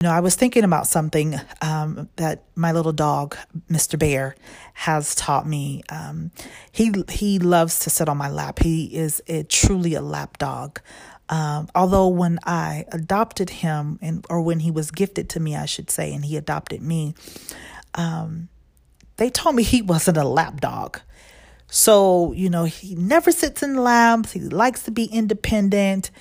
You know, I was thinking about something um, that my little dog, Mr. Bear, has taught me. Um, he he loves to sit on my lap. He is a, truly a lap dog. Um, although when I adopted him, and or when he was gifted to me, I should say, and he adopted me, um, they told me he wasn't a lap dog. So you know, he never sits in laps. He likes to be independent.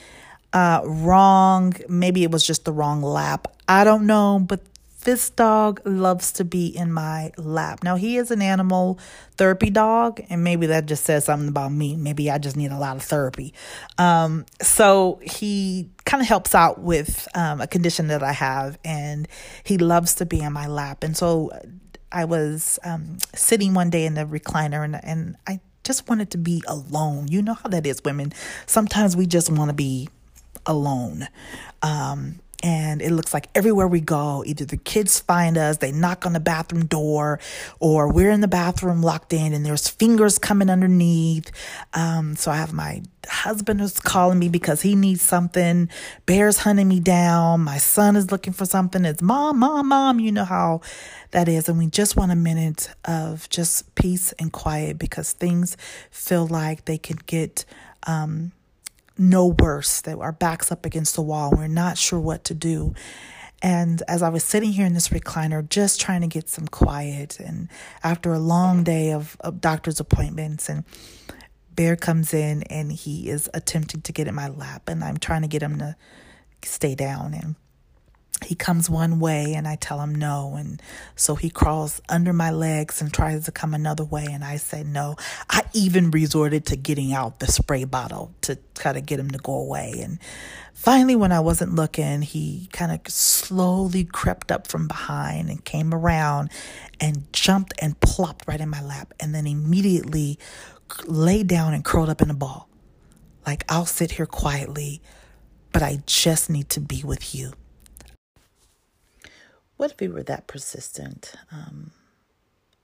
Uh, wrong. Maybe it was just the wrong lap. I don't know, but this dog loves to be in my lap. Now, he is an animal therapy dog, and maybe that just says something about me. Maybe I just need a lot of therapy. Um, so he kind of helps out with um, a condition that I have, and he loves to be in my lap. And so I was um, sitting one day in the recliner, and, and I just wanted to be alone. You know how that is, women. Sometimes we just want to be alone. Um, and it looks like everywhere we go, either the kids find us, they knock on the bathroom door, or we're in the bathroom locked in and there's fingers coming underneath. Um, so I have my husband who's calling me because he needs something. Bear's hunting me down. My son is looking for something. It's mom, mom, mom. You know how that is. And we just want a minute of just peace and quiet because things feel like they can get, um, no worse, that our backs up against the wall. We're not sure what to do. And as I was sitting here in this recliner, just trying to get some quiet, and after a long day of, of doctor's appointments, and Bear comes in and he is attempting to get in my lap, and I'm trying to get him to stay down. And he comes one way and I tell him no. And so he crawls under my legs and tries to come another way. And I say no. I even resorted to getting out the spray bottle to try to get him to go away. And finally, when I wasn't looking, he kind of slowly crept up from behind and came around and jumped and plopped right in my lap. And then immediately lay down and curled up in a ball. Like, I'll sit here quietly, but I just need to be with you. What if we were that persistent um,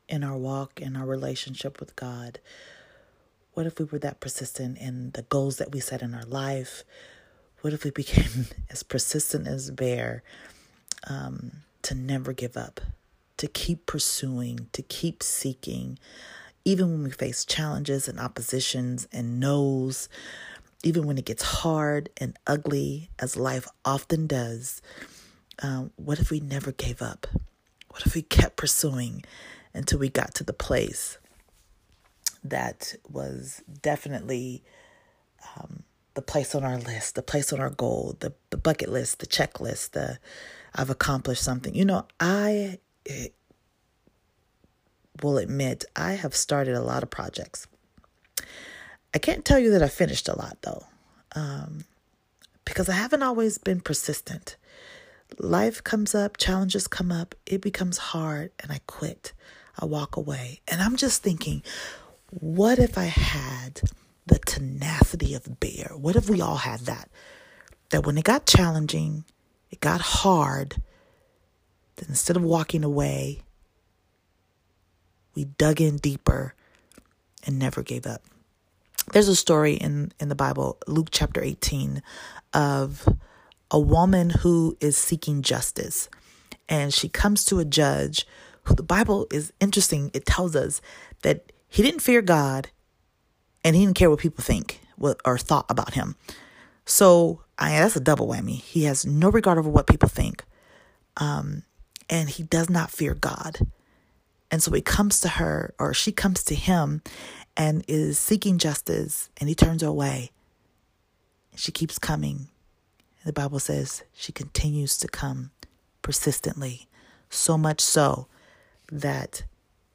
in our walk, in our relationship with God? What if we were that persistent in the goals that we set in our life? What if we became as persistent as Bear um, to never give up, to keep pursuing, to keep seeking, even when we face challenges and oppositions and no's, even when it gets hard and ugly, as life often does? Um, what if we never gave up? What if we kept pursuing until we got to the place that was definitely um, the place on our list, the place on our goal, the, the bucket list, the checklist, the I've accomplished something. You know, I will admit I have started a lot of projects. I can't tell you that I finished a lot though, um, because I haven't always been persistent life comes up, challenges come up, it becomes hard, and I quit. I walk away. And I'm just thinking, what if I had the tenacity of bear? What if we all had that? That when it got challenging, it got hard, that instead of walking away, we dug in deeper and never gave up. There's a story in, in the Bible, Luke chapter 18, of a woman who is seeking justice. And she comes to a judge who the Bible is interesting. It tells us that he didn't fear God and he didn't care what people think or thought about him. So I, that's a double whammy. He has no regard over what people think. Um, and he does not fear God. And so he comes to her, or she comes to him, and is seeking justice, and he turns her away. She keeps coming the Bible says she continues to come persistently, so much so that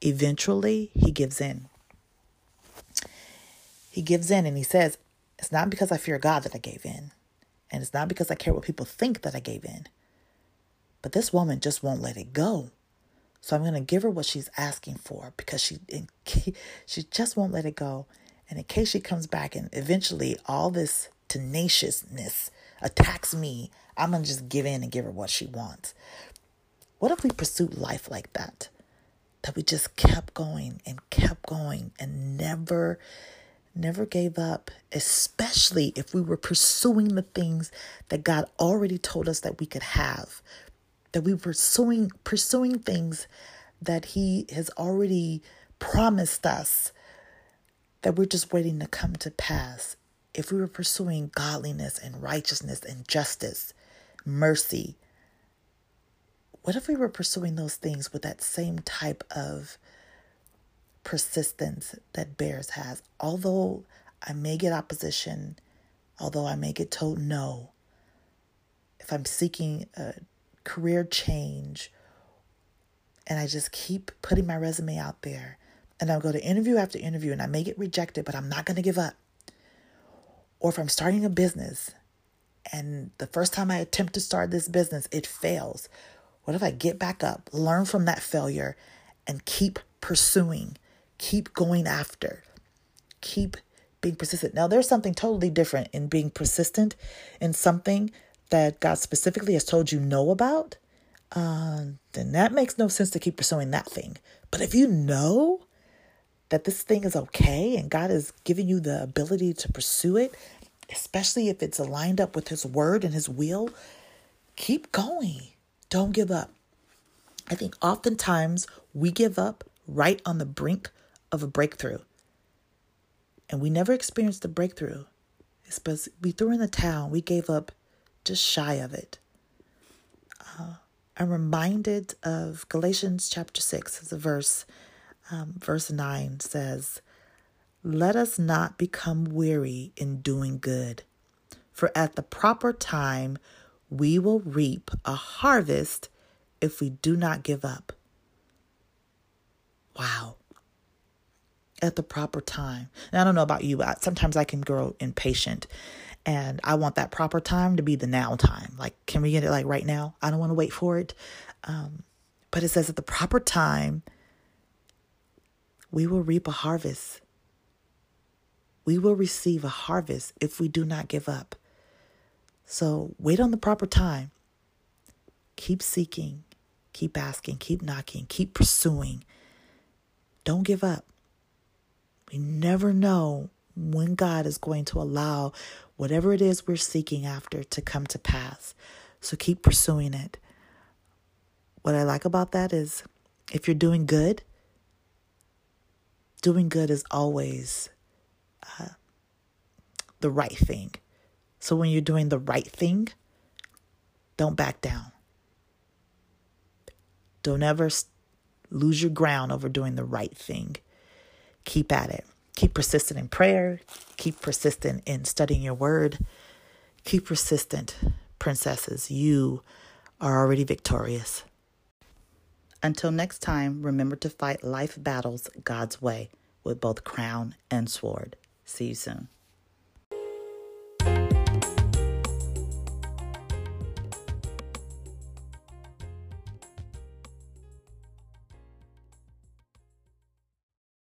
eventually he gives in. He gives in and he says, It's not because I fear God that I gave in, and it's not because I care what people think that I gave in. But this woman just won't let it go. So I'm going to give her what she's asking for because she she just won't let it go. And in case she comes back and eventually all this tenaciousness attacks me, I'm going to just give in and give her what she wants. What if we pursued life like that? That we just kept going and kept going and never, never gave up, especially if we were pursuing the things that God already told us that we could have. that we pursuing pursuing things that he has already promised us that we're just waiting to come to pass. If we were pursuing godliness and righteousness and justice, mercy, what if we were pursuing those things with that same type of persistence that Bears has? Although I may get opposition, although I may get told no, if I'm seeking a career change and I just keep putting my resume out there and I'll go to interview after interview and I may get rejected, but I'm not going to give up. Or if I'm starting a business and the first time I attempt to start this business, it fails. What if I get back up, learn from that failure, and keep pursuing, keep going after, keep being persistent? Now, there's something totally different in being persistent in something that God specifically has told you no about. Uh, then that makes no sense to keep pursuing that thing. But if you know that this thing is okay and God is giving you the ability to pursue it, especially if it's aligned up with His word and His will, keep going. Don't give up. I think oftentimes we give up right on the brink of a breakthrough. And we never experienced the breakthrough. It's because we threw in the towel, we gave up just shy of it. Uh, I'm reminded of Galatians chapter 6 as a verse um, verse 9 says, Let us not become weary in doing good, for at the proper time we will reap a harvest if we do not give up. Wow. At the proper time. And I don't know about you, but sometimes I can grow impatient and I want that proper time to be the now time. Like, can we get it like right now? I don't want to wait for it. Um, but it says at the proper time, we will reap a harvest. We will receive a harvest if we do not give up. So wait on the proper time. Keep seeking, keep asking, keep knocking, keep pursuing. Don't give up. We never know when God is going to allow whatever it is we're seeking after to come to pass. So keep pursuing it. What I like about that is if you're doing good, doing good is always uh, the right thing. So when you're doing the right thing, don't back down. Don't ever lose your ground over doing the right thing. Keep at it. Keep persistent in prayer. Keep persistent in studying your word. Keep persistent, princesses. You are already victorious. Until next time, remember to fight life battles God's way with both crown and sword. See you soon.